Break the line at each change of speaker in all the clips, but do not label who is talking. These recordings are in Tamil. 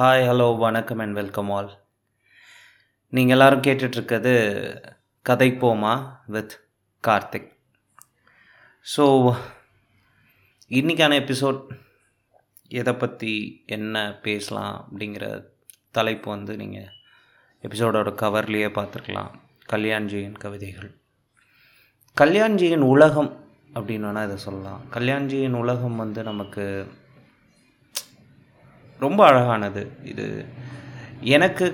ஹாய் ஹலோ வணக்கம் அண்ட் வெல்கம் ஆல் நீங்கள் எல்லோரும் கேட்டுட்ருக்கிறது கதை போமா வித் கார்த்திக் ஸோ இன்றைக்கான எபிசோட் எதை பற்றி என்ன பேசலாம் அப்படிங்கிற தலைப்பு வந்து நீங்கள் எபிசோடோட கவர்லேயே பார்த்துருக்கலாம் கல்யாண்ஜியின் கவிதைகள் கல்யாண்ஜியின் உலகம் அப்படின்னு வேணால் இதை சொல்லலாம் கல்யாண்ஜியின் உலகம் வந்து நமக்கு ரொம்ப அழகானது இது எனக்கு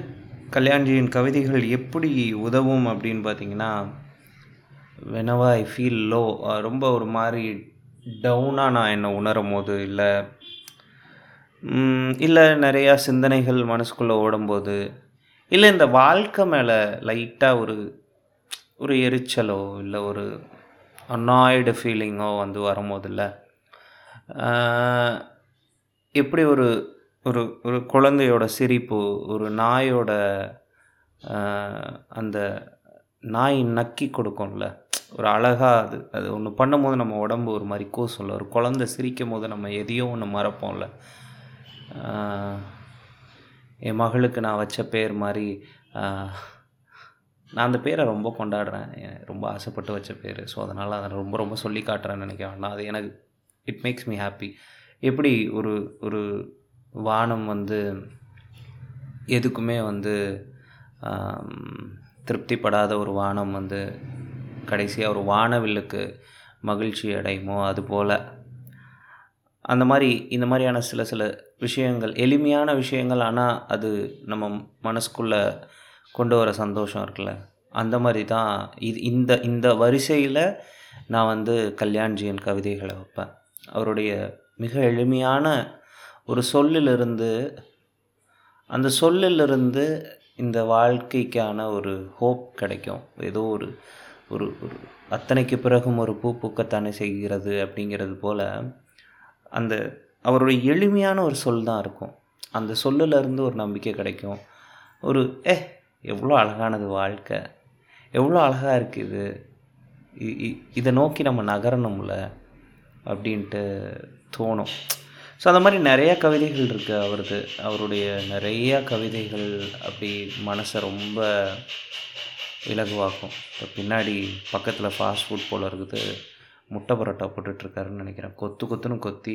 கல்யாண்ஜியின் கவிதைகள் எப்படி உதவும் அப்படின்னு பார்த்தீங்கன்னா வெனவா ஐ ஃபீல் லோ ரொம்ப ஒரு மாதிரி டவுனாக நான் என்னை உணரும் போது இல்லை இல்லை நிறையா சிந்தனைகள் மனசுக்குள்ளே ஓடும்போது இல்லை இந்த வாழ்க்கை மேலே லைட்டாக ஒரு ஒரு எரிச்சலோ இல்லை ஒரு அன்னாய்டு ஃபீலிங்கோ வந்து வரும்போது இல்லை எப்படி ஒரு ஒரு ஒரு குழந்தையோட சிரிப்பு ஒரு நாயோட அந்த நாய் நக்கி கொடுக்கும்ல ஒரு அழகாக அது அது ஒன்று பண்ணும்போது நம்ம உடம்பு ஒரு மாதிரி கூசும்ல ஒரு குழந்த சிரிக்கும் போது நம்ம எதையோ ஒன்று மறப்போம்ல என் மகளுக்கு நான் வச்ச பேர் மாதிரி நான் அந்த பேரை ரொம்ப கொண்டாடுறேன் ரொம்ப ஆசைப்பட்டு வச்ச பேர் ஸோ அதனால் அதை ரொம்ப ரொம்ப சொல்லி காட்டுறேன்னு நினைக்க வேண்டாம் அது எனக்கு இட் மேக்ஸ் மீ ஹாப்பி எப்படி ஒரு ஒரு வானம் வந்து எதுக்குமே வந்து திருப்திப்படாத ஒரு வானம் வந்து கடைசியாக ஒரு வானவில்லுக்கு மகிழ்ச்சி அடையுமோ அதுபோல் அந்த மாதிரி இந்த மாதிரியான சில சில விஷயங்கள் எளிமையான விஷயங்கள் ஆனால் அது நம்ம மனசுக்குள்ளே கொண்டு வர சந்தோஷம் இருக்குல்ல அந்த மாதிரி தான் இது இந்த இந்த வரிசையில் நான் வந்து கல்யாண்ஜியின் கவிதைகளை வைப்பேன் அவருடைய மிக எளிமையான ஒரு சொல்லிலிருந்து அந்த சொல்லிலிருந்து இந்த வாழ்க்கைக்கான ஒரு ஹோப் கிடைக்கும் ஏதோ ஒரு ஒரு ஒரு அத்தனைக்கு பிறகும் ஒரு பூ பூக்கத்தானே செய்கிறது அப்படிங்கிறது போல் அந்த அவருடைய எளிமையான ஒரு சொல் தான் இருக்கும் அந்த சொல்லிலிருந்து ஒரு நம்பிக்கை கிடைக்கும் ஒரு ஏ எவ்வளோ அழகானது வாழ்க்கை எவ்வளோ அழகாக இருக்குது இதை நோக்கி நம்ம நகரணும்ல அப்படின்ட்டு தோணும் ஸோ அந்த மாதிரி நிறையா கவிதைகள் இருக்குது அவரது அவருடைய நிறையா கவிதைகள் அப்படி மனசை ரொம்ப இலகுவாக்கும் இப்போ பின்னாடி பக்கத்தில் ஃபாஸ்ட் ஃபுட் போல் இருக்குது முட்டை பரோட்டா போட்டுட்ருக்காருன்னு நினைக்கிறேன் கொத்து கொத்துன்னு கொத்தி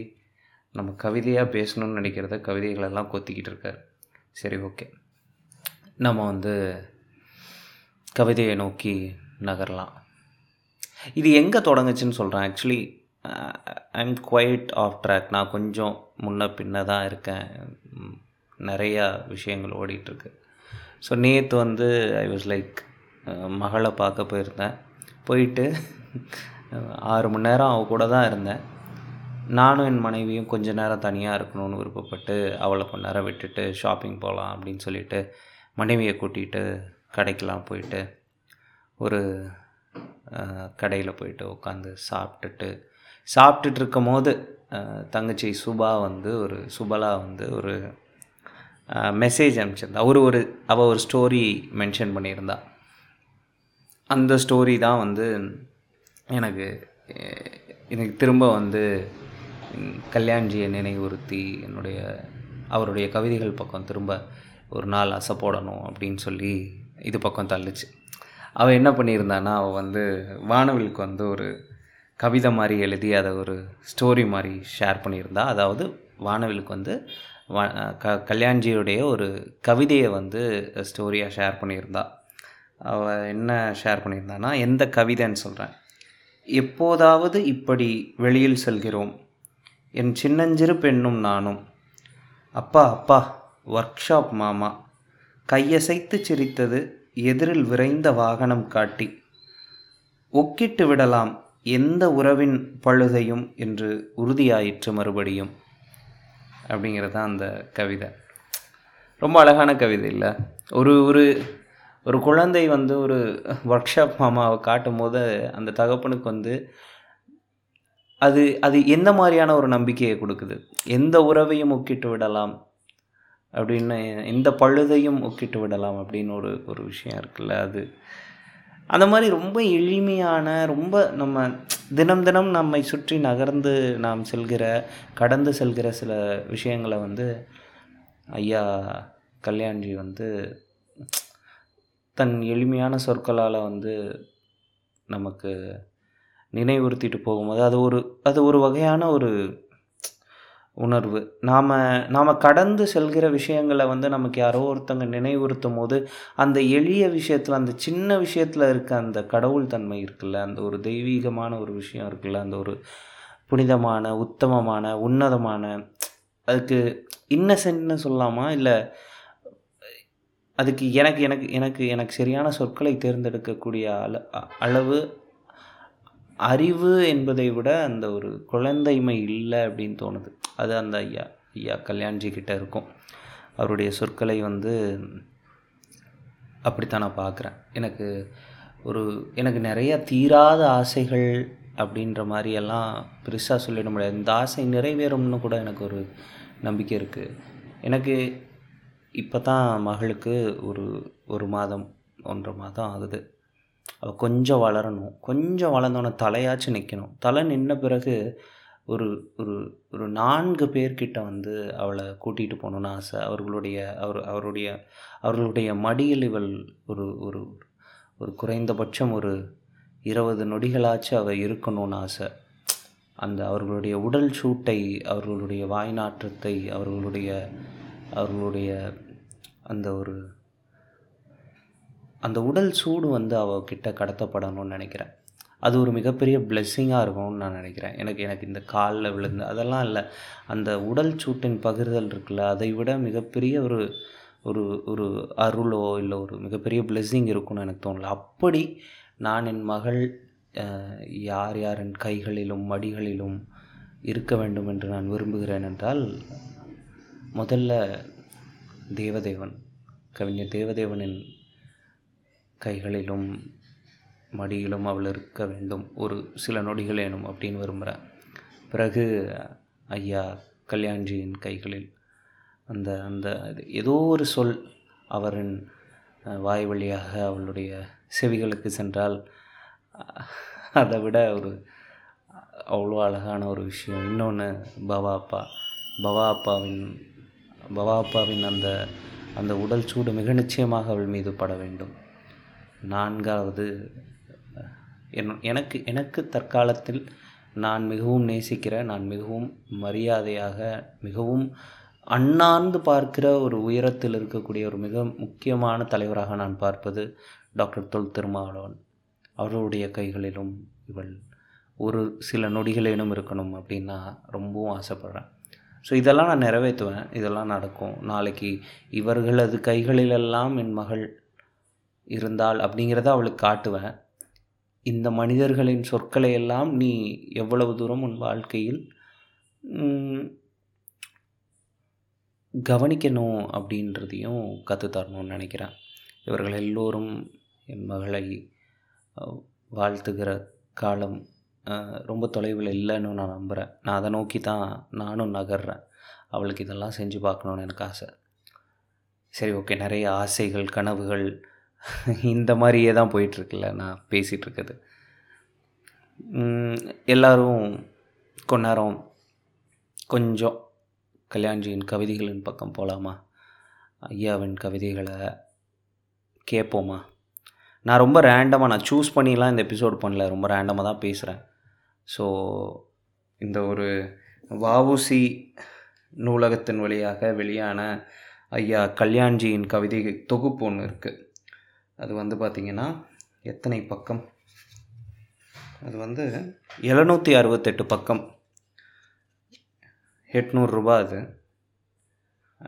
நம்ம கவிதையாக பேசணும்னு நினைக்கிறத கவிதைகளெல்லாம் கொத்திக்கிட்டு இருக்கார் சரி ஓகே நம்ம வந்து கவிதையை நோக்கி நகரலாம் இது எங்கே தொடங்குச்சுன்னு சொல்கிறேன் actually I'm quite off track நான் கொஞ்சம் முன்ன பின்ன தான் இருக்கேன் நிறையா விஷயங்கள் ஓடிட்டுருக்கு ஸோ நேற்று வந்து ஐ வாஸ் லைக் மகளை பார்க்க போயிருந்தேன் போயிட்டு ஆறு மணி நேரம் அவள் கூட தான் இருந்தேன் நானும் என் மனைவியும் கொஞ்சம் நேரம் தனியாக இருக்கணும்னு விருப்பப்பட்டு அவளை கொஞ்ச நேரம் விட்டுட்டு ஷாப்பிங் போகலாம் அப்படின்னு சொல்லிட்டு மனைவியை கூட்டிகிட்டு கடைக்கெலாம் போயிட்டு ஒரு கடையில் போயிட்டு உட்காந்து சாப்பிட்டுட்டு சாப்பிட்டுட்டு இருக்கும் போது தங்கச்சி சுபா வந்து ஒரு சுபலா வந்து ஒரு மெசேஜ் அனுப்பிச்சிருந்தா அவர் ஒரு அவள் ஒரு ஸ்டோரி மென்ஷன் பண்ணியிருந்தா அந்த ஸ்டோரி தான் வந்து எனக்கு எனக்கு திரும்ப வந்து கல்யாண்ஜியை நினைவுறுத்தி என்னுடைய அவருடைய கவிதைகள் பக்கம் திரும்ப ஒரு நாள் அசை போடணும் அப்படின்னு சொல்லி இது பக்கம் தள்ளுச்சு அவள் என்ன பண்ணியிருந்தான்னா அவள் வந்து வானவிலுக்கு வந்து ஒரு கவிதை மாதிரி எழுதி அதை ஒரு ஸ்டோரி மாதிரி ஷேர் பண்ணியிருந்தா அதாவது வானவிலுக்கு வந்து வ க கல்யாண்ஜியுடைய ஒரு கவிதையை வந்து ஸ்டோரியாக ஷேர் பண்ணியிருந்தா அவள் என்ன ஷேர் பண்ணியிருந்தான்னா எந்த கவிதைன்னு சொல்கிறேன் எப்போதாவது இப்படி வெளியில் செல்கிறோம் என் சின்னஞ்சிறு பெண்ணும் நானும் அப்பா அப்பா ஒர்க் ஷாப் மாமா கையசைத்து சிரித்தது எதிரில் விரைந்த வாகனம் காட்டி ஒக்கிட்டு விடலாம் எந்த உறவின் பழுதையும் என்று உறுதியாயிற்று மறுபடியும் அப்படிங்கிறது தான் அந்த கவிதை ரொம்ப அழகான கவிதை இல்லை ஒரு ஒரு ஒரு குழந்தை வந்து ஒரு ஒர்க் ஷாப் மாமாவை காட்டும் போது அந்த தகப்பனுக்கு வந்து அது அது எந்த மாதிரியான ஒரு நம்பிக்கையை கொடுக்குது எந்த உறவையும் ஒக்கிட்டு விடலாம் அப்படின்னு எந்த பழுதையும் ஒக்கிட்டு விடலாம் அப்படின்னு ஒரு ஒரு விஷயம் இருக்குல்ல அது அந்த மாதிரி ரொம்ப எளிமையான ரொம்ப நம்ம தினம் தினம் நம்மை சுற்றி நகர்ந்து நாம் செல்கிற கடந்து செல்கிற சில விஷயங்களை வந்து ஐயா கல்யாண்ஜி வந்து தன் எளிமையான சொற்களால் வந்து நமக்கு நினைவுறுத்திட்டு போகும்போது அது ஒரு அது ஒரு வகையான ஒரு உணர்வு நாம் நாம் கடந்து செல்கிற விஷயங்களை வந்து நமக்கு யாரோ ஒருத்தங்க நினைவுறுத்தும் போது அந்த எளிய விஷயத்தில் அந்த சின்ன விஷயத்தில் இருக்க அந்த கடவுள் தன்மை இருக்குல்ல அந்த ஒரு தெய்வீகமான ஒரு விஷயம் இருக்குல்ல அந்த ஒரு புனிதமான உத்தமமான உன்னதமான அதுக்கு இன்னசென்ட்னு சொல்லாமா இல்லை அதுக்கு எனக்கு எனக்கு எனக்கு எனக்கு சரியான சொற்களை தேர்ந்தெடுக்கக்கூடிய அள அளவு அறிவு என்பதை விட அந்த ஒரு குழந்தைமை இல்லை அப்படின்னு தோணுது அது அந்த ஐயா ஐயா கல்யாண்ஜி கிட்ட இருக்கும் அவருடைய சொற்களை வந்து அப்படித்தான் நான் பார்க்குறேன் எனக்கு ஒரு எனக்கு நிறைய தீராத ஆசைகள் அப்படின்ற மாதிரியெல்லாம் பெருசாக சொல்லிட முடியாது இந்த ஆசை நிறைவேறும்னு கூட எனக்கு ஒரு நம்பிக்கை இருக்குது எனக்கு இப்போ தான் மகளுக்கு ஒரு ஒரு மாதம் ஒன்றரை மாதம் ஆகுது அவள் கொஞ்சம் வளரணும் கொஞ்சம் வளர்ந்தோன்னே தலையாச்சும் நிற்கணும் தலை நின்ன பிறகு ஒரு ஒரு ஒரு நான்கு பேர்கிட்ட வந்து அவளை கூட்டிகிட்டு போகணுன்னு ஆசை அவர்களுடைய அவர் அவருடைய அவர்களுடைய மடியில் இவள் ஒரு ஒரு ஒரு குறைந்தபட்சம் ஒரு இருபது நொடிகளாச்சும் அவள் இருக்கணும்னு ஆசை அந்த அவர்களுடைய உடல் சூட்டை அவர்களுடைய வாய்நாற்றத்தை அவர்களுடைய அவர்களுடைய அந்த ஒரு அந்த உடல் சூடு வந்து அவகிட்ட கடத்தப்படணும்னு நினைக்கிறேன் அது ஒரு மிகப்பெரிய பிளெஸ்ஸிங்காக இருக்கும்னு நான் நினைக்கிறேன் எனக்கு எனக்கு இந்த காலில் விழுந்து அதெல்லாம் இல்லை அந்த உடல் சூட்டின் பகிர்தல் இருக்குல்ல அதை விட மிகப்பெரிய ஒரு ஒரு ஒரு அருளோ இல்லை ஒரு மிகப்பெரிய பிளெஸ்ஸிங் இருக்கும்னு எனக்கு தோணல அப்படி நான் என் மகள் யார் யாரின் கைகளிலும் மடிகளிலும் இருக்க வேண்டும் என்று நான் விரும்புகிறேன் என்றால் முதல்ல தேவதேவன் கவிஞர் தேவதேவனின் கைகளிலும் மடியிலும் அவள் இருக்க வேண்டும் ஒரு சில நொடிகள் வேணும் அப்படின்னு விரும்புகிறேன் பிறகு ஐயா கல்யாண்ஜியின் கைகளில் அந்த அந்த ஏதோ ஒரு சொல் அவரின் வாய் வழியாக அவளுடைய செவிகளுக்கு சென்றால் அதை விட ஒரு அவ்வளோ அழகான ஒரு விஷயம் இன்னொன்று பவா அப்பா பவா அப்பாவின் பவா அப்பாவின் அந்த அந்த உடல் சூடு மிக நிச்சயமாக அவள் மீது பட வேண்டும் நான்காவது என் எனக்கு எனக்கு தற்காலத்தில் நான் மிகவும் நேசிக்கிற நான் மிகவும் மரியாதையாக மிகவும் அண்ணாந்து பார்க்கிற ஒரு உயரத்தில் இருக்கக்கூடிய ஒரு மிக முக்கியமான தலைவராக நான் பார்ப்பது டாக்டர் தொல் திருமாவளவன் அவருடைய கைகளிலும் இவள் ஒரு சில நொடிகளிலும் இருக்கணும் அப்படின்னு ரொம்பவும் ஆசைப்பட்றேன் ஸோ இதெல்லாம் நான் நிறைவேற்றுவேன் இதெல்லாம் நடக்கும் நாளைக்கு இவர்களது கைகளிலெல்லாம் என் மகள் இருந்தாள் அப்படிங்கிறத அவளுக்கு காட்டுவேன் இந்த மனிதர்களின் சொற்களை எல்லாம் நீ எவ்வளவு தூரம் உன் வாழ்க்கையில் கவனிக்கணும் அப்படின்றதையும் கற்றுத்தரணும்னு நினைக்கிறேன் இவர்கள் எல்லோரும் என் மகளை வாழ்த்துகிற காலம் ரொம்ப தொலைவில் இல்லைன்னு நான் நம்புகிறேன் நான் அதை நோக்கி தான் நானும் நகர்றேன் அவளுக்கு இதெல்லாம் செஞ்சு பார்க்கணுன்னு எனக்கு ஆசை சரி ஓகே நிறைய ஆசைகள் கனவுகள் இந்த மாதிரியே தான் போயிட்டுருக்குல்ல நான் பேசிகிட்ருக்குது எல்லோரும் கொண்டாரம் கொஞ்சம் கல்யாண்ஜியின் கவிதைகளின் பக்கம் போகலாமா ஐயாவின் கவிதைகளை கேட்போமா நான் ரொம்ப ரேண்டமாக நான் சூஸ் பண்ணிலாம் இந்த எபிசோட் பண்ணல ரொம்ப ரேண்டமாக தான் பேசுகிறேன் ஸோ இந்த ஒரு வவுசி நூலகத்தின் வழியாக வெளியான ஐயா கல்யாண்ஜியின் கவிதை தொகுப்பு ஒன்று இருக்குது அது வந்து பார்த்திங்கன்னா எத்தனை பக்கம் அது வந்து எழுநூற்றி அறுபத்தெட்டு பக்கம் எட்நூறுரூபா அது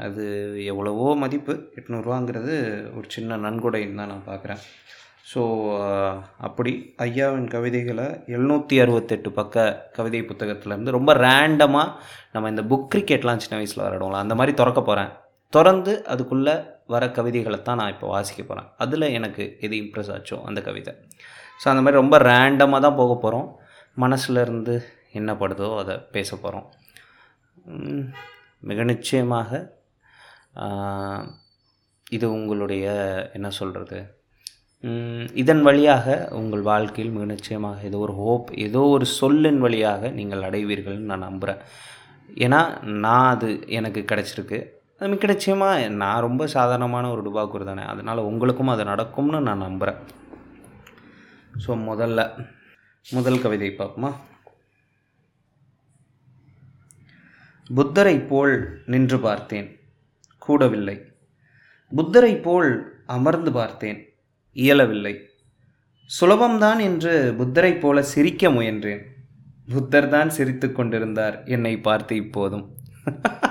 அது எவ்வளவோ மதிப்பு எட்நூறுரூவாங்கிறது ஒரு சின்ன நன்கொடைன்னு தான் நான் பார்க்குறேன் ஸோ அப்படி ஐயாவின் கவிதைகளை எழுநூற்றி அறுபத்தெட்டு பக்க கவிதை புத்தகத்துலேருந்து ரொம்ப ரேண்டமாக நம்ம இந்த புக் கிரிக்கெட்லாம் சின்ன வயசில் விளாடுவோம்ல அந்த மாதிரி திறக்க போகிறேன் திறந்து அதுக்குள்ளே வர கவிதைகளை தான் நான் இப்போ வாசிக்க போகிறேன் அதில் எனக்கு எது இம்ப்ரெஸ் ஆச்சோ அந்த கவிதை ஸோ அந்த மாதிரி ரொம்ப ரேண்டமாக தான் போக போகிறோம் மனசுலேருந்து என்ன படுதோ அதை பேச போகிறோம் மிக நிச்சயமாக இது உங்களுடைய என்ன சொல்கிறது இதன் வழியாக உங்கள் வாழ்க்கையில் மிக நிச்சயமாக ஏதோ ஒரு ஹோப் ஏதோ ஒரு சொல்லின் வழியாக நீங்கள் அடைவீர்கள்னு நான் நம்புகிறேன் ஏன்னா நான் அது எனக்கு கிடச்சிருக்கு மிக நிச்சயமாக நான் ரொம்ப சாதாரணமான ஒரு டுபாக்கூர் தானே அதனால் உங்களுக்கும் அது நடக்கும்னு நான் நம்புகிறேன் ஸோ முதல்ல முதல் கவிதை பார்ப்போமா புத்தரை போல் நின்று பார்த்தேன் கூடவில்லை புத்தரை போல் அமர்ந்து பார்த்தேன் இயலவில்லை சுலபம்தான் என்று புத்தரை போல சிரிக்க முயன்றேன் புத்தர் தான் சிரித்து கொண்டிருந்தார் என்னை பார்த்து இப்போதும்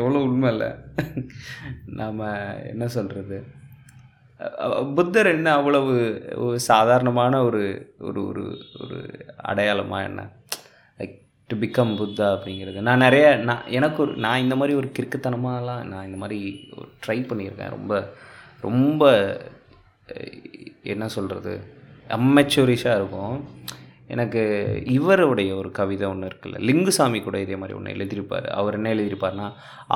எவ்வளோ உண்மை இல்லை நாம் என்ன சொல்கிறது புத்தர் என்ன அவ்வளவு ஒரு சாதாரணமான ஒரு ஒரு ஒரு ஒரு அடையாளமாக என்ன லைக் டு பிகம் புத்தா அப்படிங்கிறது நான் நிறைய நான் எனக்கு ஒரு நான் இந்த மாதிரி ஒரு கிறுக்குத்தனமாகலாம் நான் இந்த மாதிரி ஒரு ட்ரை பண்ணியிருக்கேன் ரொம்ப ரொம்ப என்ன சொல்கிறது அம்மெச்சூரிஷாக இருக்கும் எனக்கு இவருடைய ஒரு கவிதை ஒன்று இருக்குல்ல லிங்குசாமி கூட இதே மாதிரி ஒன்று எழுதியிருப்பார் அவர் என்ன எழுதியிருப்பார்னா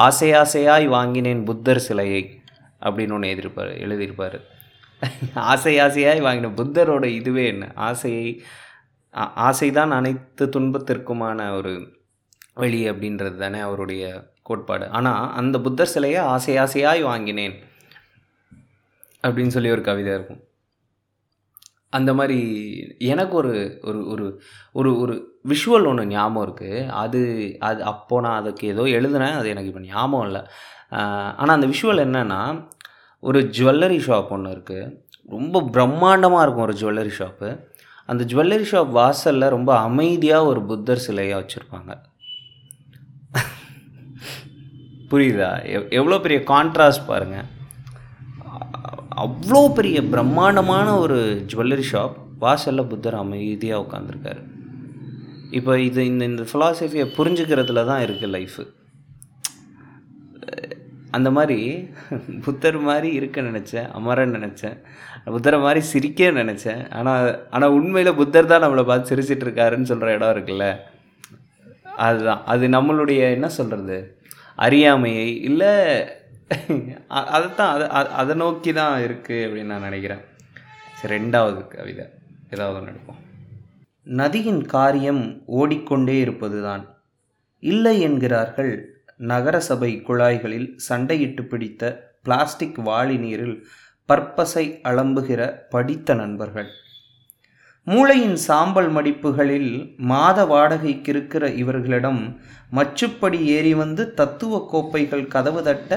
ஆசை ஆசையாய் வாங்கினேன் புத்தர் சிலையை அப்படின்னு ஒன்று எழுதியிருப்பார் எழுதியிருப்பார் ஆசை ஆசையாய் வாங்கின புத்தரோட இதுவே என்ன ஆசையை ஆசைதான் அனைத்து துன்பத்திற்குமான ஒரு வழி அப்படின்றது தானே அவருடைய கோட்பாடு ஆனால் அந்த புத்தர் சிலையை ஆசை ஆசையாய் வாங்கினேன் அப்படின்னு சொல்லி ஒரு கவிதை இருக்கும் அந்த மாதிரி எனக்கு ஒரு ஒரு ஒரு ஒரு ஒரு விஷுவல் ஒன்று ஞாபகம் இருக்குது அது அது அப்போ நான் அதுக்கு ஏதோ எழுதுனேன் அது எனக்கு இப்போ ஞாபகம் இல்லை ஆனால் அந்த விஷுவல் என்னென்னா ஒரு ஜுவல்லரி ஷாப் ஒன்று இருக்குது ரொம்ப பிரம்மாண்டமாக இருக்கும் ஒரு ஜுவல்லரி ஷாப்பு அந்த ஜுவல்லரி ஷாப் வாசலில் ரொம்ப அமைதியாக ஒரு புத்தர் சிலையாக வச்சுருப்பாங்க புரியுதா எவ் எவ்வளோ பெரிய கான்ட்ராஸ்ட் பாருங்கள் அவ்வளோ பெரிய பிரம்மாண்டமான ஒரு ஜுவல்லரி ஷாப் வாசலில் புத்தர் அமைதியாக உட்காந்துருக்காரு இப்போ இது இந்த இந்த ஃபிலாசபியை புரிஞ்சுக்கிறதுல தான் இருக்குது லைஃபு அந்த மாதிரி புத்தர் மாதிரி இருக்க நினச்சேன் அமரன் நினச்சேன் புத்தரை மாதிரி சிரிக்க நினச்சேன் ஆனால் ஆனால் உண்மையில் புத்தர் தான் நம்மளை பார்த்து சிரிச்சிட்டு இருக்காருன்னு சொல்கிற இடம் இருக்குல்ல அதுதான் அது நம்மளுடைய என்ன சொல்கிறது அறியாமையை இல்லை அதுதான் அது அதை நோக்கி தான் இருக்குது அப்படின்னு நான் நினைக்கிறேன் சரி ரெண்டாவது கவிதை ஏதாவது நடக்கும் நதியின் காரியம் ஓடிக்கொண்டே இருப்பதுதான் இல்லை என்கிறார்கள் நகரசபை குழாய்களில் சண்டையிட்டு பிடித்த பிளாஸ்டிக் வாளி நீரில் பற்பசை அளம்புகிற படித்த நண்பர்கள் மூளையின் சாம்பல் மடிப்புகளில் மாத வாடகைக்கு இருக்கிற இவர்களிடம் மச்சுப்படி ஏறி வந்து தத்துவ கோப்பைகள் கதவு தட்ட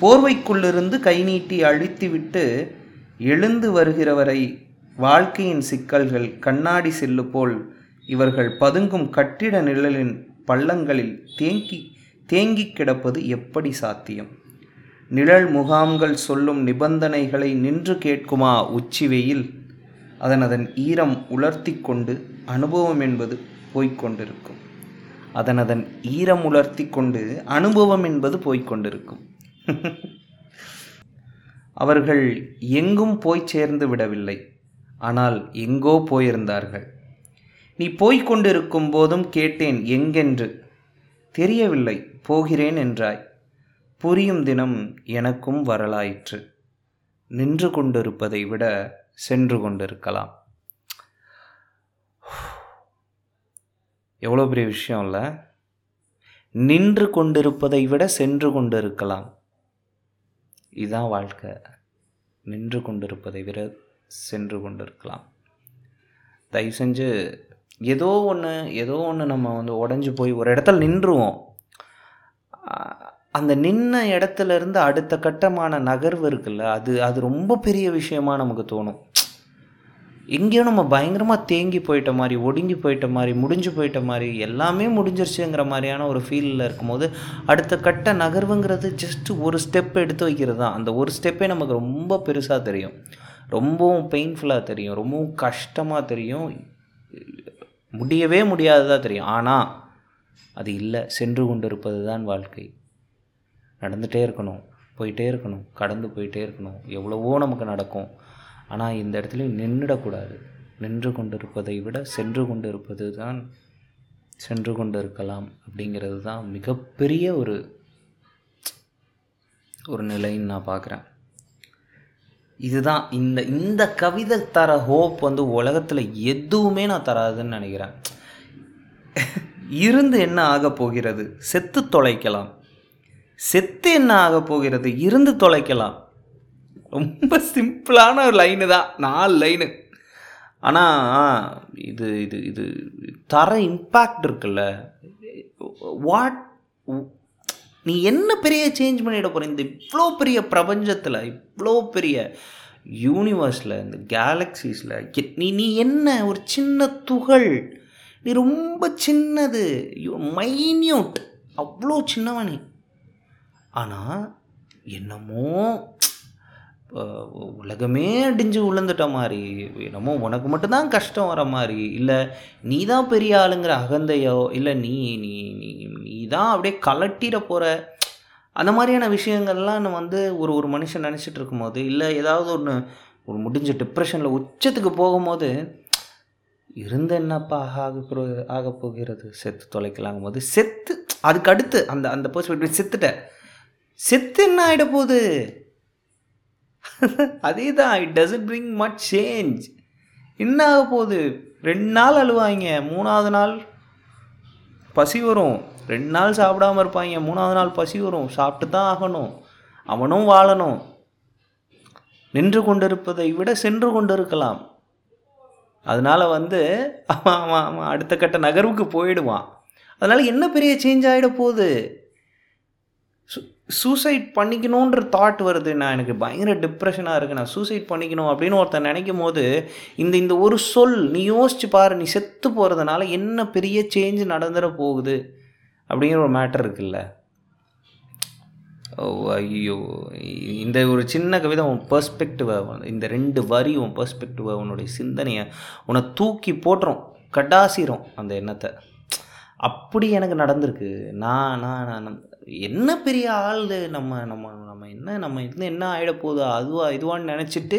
போர்வைக்குள்ளிருந்து கை நீட்டி அழித்துவிட்டு எழுந்து வருகிறவரை வாழ்க்கையின் சிக்கல்கள் கண்ணாடி செல்லு போல் இவர்கள் பதுங்கும் கட்டிட நிழலின் பள்ளங்களில் தேங்கி தேங்கி கிடப்பது எப்படி சாத்தியம் நிழல் முகாம்கள் சொல்லும் நிபந்தனைகளை நின்று கேட்குமா உச்சி வெயில் அதன் அதன் ஈரம் உலர்த்தி கொண்டு அனுபவம் என்பது போய்கொண்டிருக்கும் அதன் அதன் ஈரம் உலர்த்தி கொண்டு அனுபவம் என்பது போய்கொண்டிருக்கும் அவர்கள் எங்கும் போய் சேர்ந்து விடவில்லை ஆனால் எங்கோ போயிருந்தார்கள் நீ போய்க் கொண்டிருக்கும் போதும் கேட்டேன் எங்கென்று தெரியவில்லை போகிறேன் என்றாய் புரியும் தினம் எனக்கும் வரலாயிற்று நின்று கொண்டிருப்பதை விட சென்று கொண்டிருக்கலாம் எவ்வளோ பெரிய விஷயம் இல்லை நின்று கொண்டிருப்பதை விட சென்று கொண்டிருக்கலாம் இதுதான் வாழ்க்கை நின்று கொண்டிருப்பதை விட சென்று கொண்டிருக்கலாம் தயவு செஞ்சு ஏதோ ஒன்று ஏதோ ஒன்று நம்ம வந்து உடஞ்சி போய் ஒரு இடத்துல நின்றுவோம் அந்த நின்ன இடத்துலேருந்து அடுத்த கட்டமான நகர்வு இருக்குல்ல அது அது ரொம்ப பெரிய விஷயமாக நமக்கு தோணும் எங்கேயோ நம்ம பயங்கரமாக தேங்கி போயிட்ட மாதிரி ஒடுங்கி போயிட்ட மாதிரி முடிஞ்சு போயிட்ட மாதிரி எல்லாமே முடிஞ்சிருச்சுங்கிற மாதிரியான ஒரு ஃபீலில் இருக்கும்போது அடுத்த கட்ட நகர்வுங்கிறது ஜஸ்ட்டு ஒரு ஸ்டெப் எடுத்து வைக்கிறது தான் அந்த ஒரு ஸ்டெப்பே நமக்கு ரொம்ப பெருசாக தெரியும் ரொம்பவும் பெயின்ஃபுல்லாக தெரியும் ரொம்பவும் கஷ்டமாக தெரியும் முடியவே முடியாததாக தெரியும் ஆனால் அது இல்லை சென்று கொண்டிருப்பது தான் வாழ்க்கை நடந்துகிட்டே இருக்கணும் போயிட்டே இருக்கணும் கடந்து போயிட்டே இருக்கணும் எவ்வளவோ நமக்கு நடக்கும் ஆனால் இந்த இடத்துல நின்றுடக்கூடாது நின்று கொண்டிருப்பதை விட சென்று கொண்டிருப்பது தான் சென்று கொண்டிருக்கலாம் அப்படிங்கிறது தான் மிகப்பெரிய ஒரு ஒரு நிலைன்னு நான் பார்க்குறேன் இதுதான் இந்த இந்த கவிதை தர ஹோப் வந்து உலகத்தில் எதுவுமே நான் தராதுன்னு நினைக்கிறேன் இருந்து என்ன ஆக போகிறது செத்து தொலைக்கலாம் செத்து என்ன ஆக போகிறது இருந்து தொலைக்கலாம் ரொம்ப சிம்பிளான ஒரு லைனு தான் நாலு லைனு ஆனால் இது இது இது தர இம்பேக்ட் இருக்குல்ல வாட் நீ என்ன பெரிய சேஞ்ச் பண்ணிட போகிற இந்த இவ்வளோ பெரிய பிரபஞ்சத்தில் இவ்வளோ பெரிய யூனிவர்ஸில் இந்த கேலக்ஸிஸில் நீ நீ என்ன ஒரு சின்ன துகள் நீ ரொம்ப சின்னது மைன்யூட் அவ்வளோ சின்னவனி ஆனால் என்னமோ உலகமே அடிஞ்சு உழுந்துட்ட மாதிரி என்னமோ உனக்கு மட்டும்தான் கஷ்டம் வர மாதிரி இல்லை நீ தான் பெரிய ஆளுங்கிற அகந்தையோ இல்லை நீ நீ நீ நீ தான் அப்படியே கலட்டிட போகிற அந்த மாதிரியான விஷயங்கள்லாம் நம்ம வந்து ஒரு ஒரு மனுஷன் நினச்சிட்டு இருக்கும்போது இல்லை ஏதாவது ஒன்று ஒரு முடிஞ்ச டிப்ரெஷனில் உச்சத்துக்கு போகும்போது இருந்த என்னப்பா ஆக ஆக போகிறது செத்து தொலைக்கலாங்கும் போது செத்து அதுக்கு அடுத்து அந்த அந்த பர்ஸ்பெக்டிவ் செத்துட்ட செத்து என்ன ஆகிட போகுது அதே தான் it doesn't bring much change என்ன போகுது ரெண்டு நாள் அழுவாங்க மூணாவது நாள் பசி வரும் ரெண்டு நாள் சாப்பிடாமல் இருப்பாங்க மூணாவது நாள் பசி வரும் சாப்பிட்டு தான் ஆகணும் அவனும் வாழணும் நின்று கொண்டிருப்பதை விட சென்று கொண்டிருக்கலாம் அதனால் வந்து அவன் அவன் அடுத்த கட்ட நகர்வுக்கு போயிடுவான் அதனால் என்ன பெரிய சேஞ்ச் ஆகிட போகுது சூசைட் பண்ணிக்கணுன்ற தாட் வருது நான் எனக்கு பயங்கர டிப்ரெஷனாக இருக்குது நான் சூசைட் பண்ணிக்கணும் அப்படின்னு ஒருத்தன் நினைக்கும் போது இந்த இந்த ஒரு சொல் நீ யோசிச்சு பாரு நீ செத்து போகிறதுனால என்ன பெரிய சேஞ்ச் நடந்துட போகுது அப்படிங்கிற ஒரு மேட்டர் இருக்குல்ல ஓ ஐயோ இந்த ஒரு சின்ன கவிதை உன் பர்ஸ்பெக்டிவை இந்த ரெண்டு வரி உன் பர்ஸ்பெக்டிவை உன்னுடைய சிந்தனையை உன்னை தூக்கி போட்டுரும் கட்டாசிரும் அந்த எண்ணத்தை அப்படி எனக்கு நடந்திருக்கு நான் நான் நான் என்ன பெரிய ஆள் நம்ம நம்ம நம்ம என்ன நம்ம இன்னும் என்ன ஆகிடப்போகுதோ அதுவாக அதுவா இதுவான்னு நினச்சிட்டு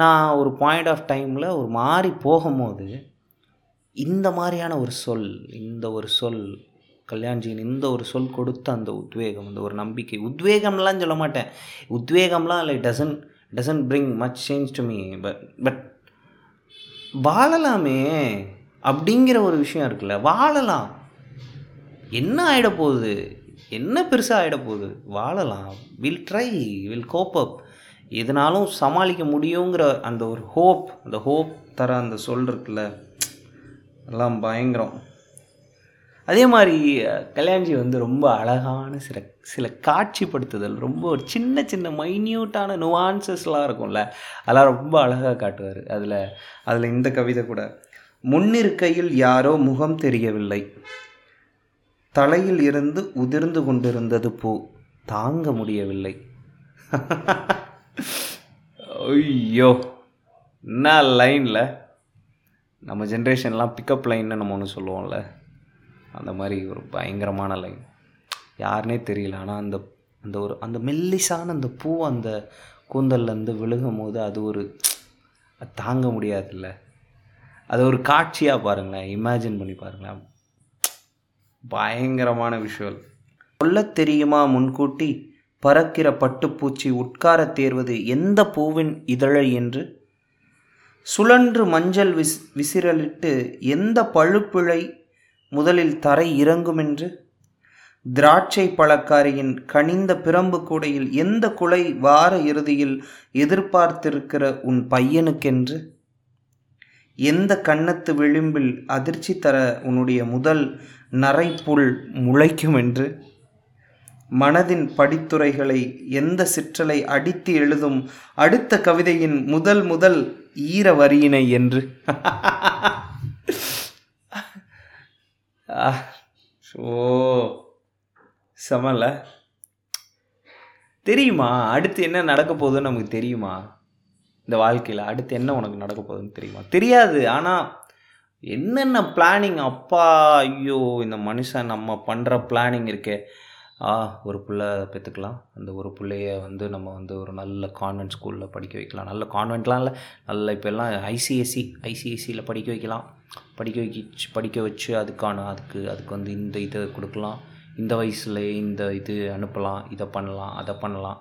நான் ஒரு பாயிண்ட் ஆஃப் டைமில் ஒரு மாறி போகும்போது இந்த மாதிரியான ஒரு சொல் இந்த ஒரு சொல் கல்யாண்ஜியின் இந்த ஒரு சொல் கொடுத்த அந்த உத்வேகம் அந்த ஒரு நம்பிக்கை உத்வேகம்லாம் சொல்ல மாட்டேன் உத்வேகம்லாம் இல்லை does doesn't bring much change to me but but வாழலாமே அப்படிங்கிற ஒரு விஷயம் இருக்குல்ல வாழலாம் என்ன ஆகிடப்போகுது என்ன பெருசாக ஆகிட போகுது வாழலாம் will try will cope up எதனாலும் சமாளிக்க முடியுங்கிற அந்த ஒரு ஹோப் அந்த ஹோப் தர அந்த சொல் இருக்குல்ல எல்லாம் பயங்கரம் அதே மாதிரி கல்யாண்ஜி வந்து ரொம்ப அழகான சில சில காட்சிப்படுத்துதல் ரொம்ப ஒரு சின்ன சின்ன மைன்யூட்டான நுவான்சஸ்லாம் இருக்கும்ல அதெல்லாம் ரொம்ப அழகாக காட்டுவார் அதில் அதில் இந்த கவிதை கூட முன்னிருக்கையில் யாரோ முகம் தெரியவில்லை தலையில் இருந்து உதிர்ந்து கொண்டிருந்தது பூ தாங்க முடியவில்லை ஐயோ என்ன லைனில் நம்ம ஜென்ரேஷன்லாம் பிக்கப் லைன்னு நம்ம ஒன்று சொல்லுவோம்ல அந்த மாதிரி ஒரு பயங்கரமான லைன் யாருனே தெரியல ஆனால் அந்த அந்த ஒரு அந்த மெல்லிசான அந்த பூ அந்த கூந்தல்லேருந்து விழுகும் போது அது ஒரு தாங்க முடியாதுல்ல அது ஒரு காட்சியாக பாருங்களேன் இமேஜின் பண்ணி பாருங்களேன் பயங்கரமான விஷுவல் சொல்ல தெரியுமா முன்கூட்டி பறக்கிற பட்டுப்பூச்சி உட்காரத் தேர்வது எந்த பூவின் இதழை என்று சுழன்று மஞ்சள் விஸ் விசிறலிட்டு எந்த பழுப்பிழை முதலில் தரை இறங்குமென்று திராட்சை பழக்காரியின் கனிந்த பிரம்பு கூடையில் எந்த குலை வார இறுதியில் எதிர்பார்த்திருக்கிற உன் பையனுக்கென்று எந்த கன்னத்து விளிம்பில் அதிர்ச்சி தர உன்னுடைய முதல் நரைப்புள் முளைக்கும் என்று மனதின் படித்துறைகளை எந்த சிற்றலை அடித்து எழுதும் அடுத்த கவிதையின் முதல் முதல் ஈர வரியினை என்று ஓ சமல தெரியுமா அடுத்து என்ன நடக்க போகுதுன்னு நமக்கு தெரியுமா இந்த வாழ்க்கையில் அடுத்து என்ன உனக்கு நடக்க போகுதுன்னு தெரியுமா தெரியாது ஆனால் என்னென்ன பிளானிங் அப்பா ஐயோ இந்த மனுஷன் நம்ம பண்ணுற பிளானிங் இருக்கே ஆ ஒரு பிள்ளை பெற்றுக்கலாம் அந்த ஒரு பிள்ளைய வந்து நம்ம வந்து ஒரு நல்ல கான்வென்ட் ஸ்கூலில் படிக்க வைக்கலாம் நல்ல கான்வென்ட்லாம் இல்லை நல்ல இப்போ எல்லாம் ஐசிஎஸ்சி ஐசிஎஸ்சியில் படிக்க வைக்கலாம் படிக்க வைக்க படிக்க வச்சு அதுக்கான அதுக்கு அதுக்கு வந்து இந்த இதை கொடுக்கலாம் இந்த வயசுலேயே இந்த இது அனுப்பலாம் இதை பண்ணலாம் அதை பண்ணலாம்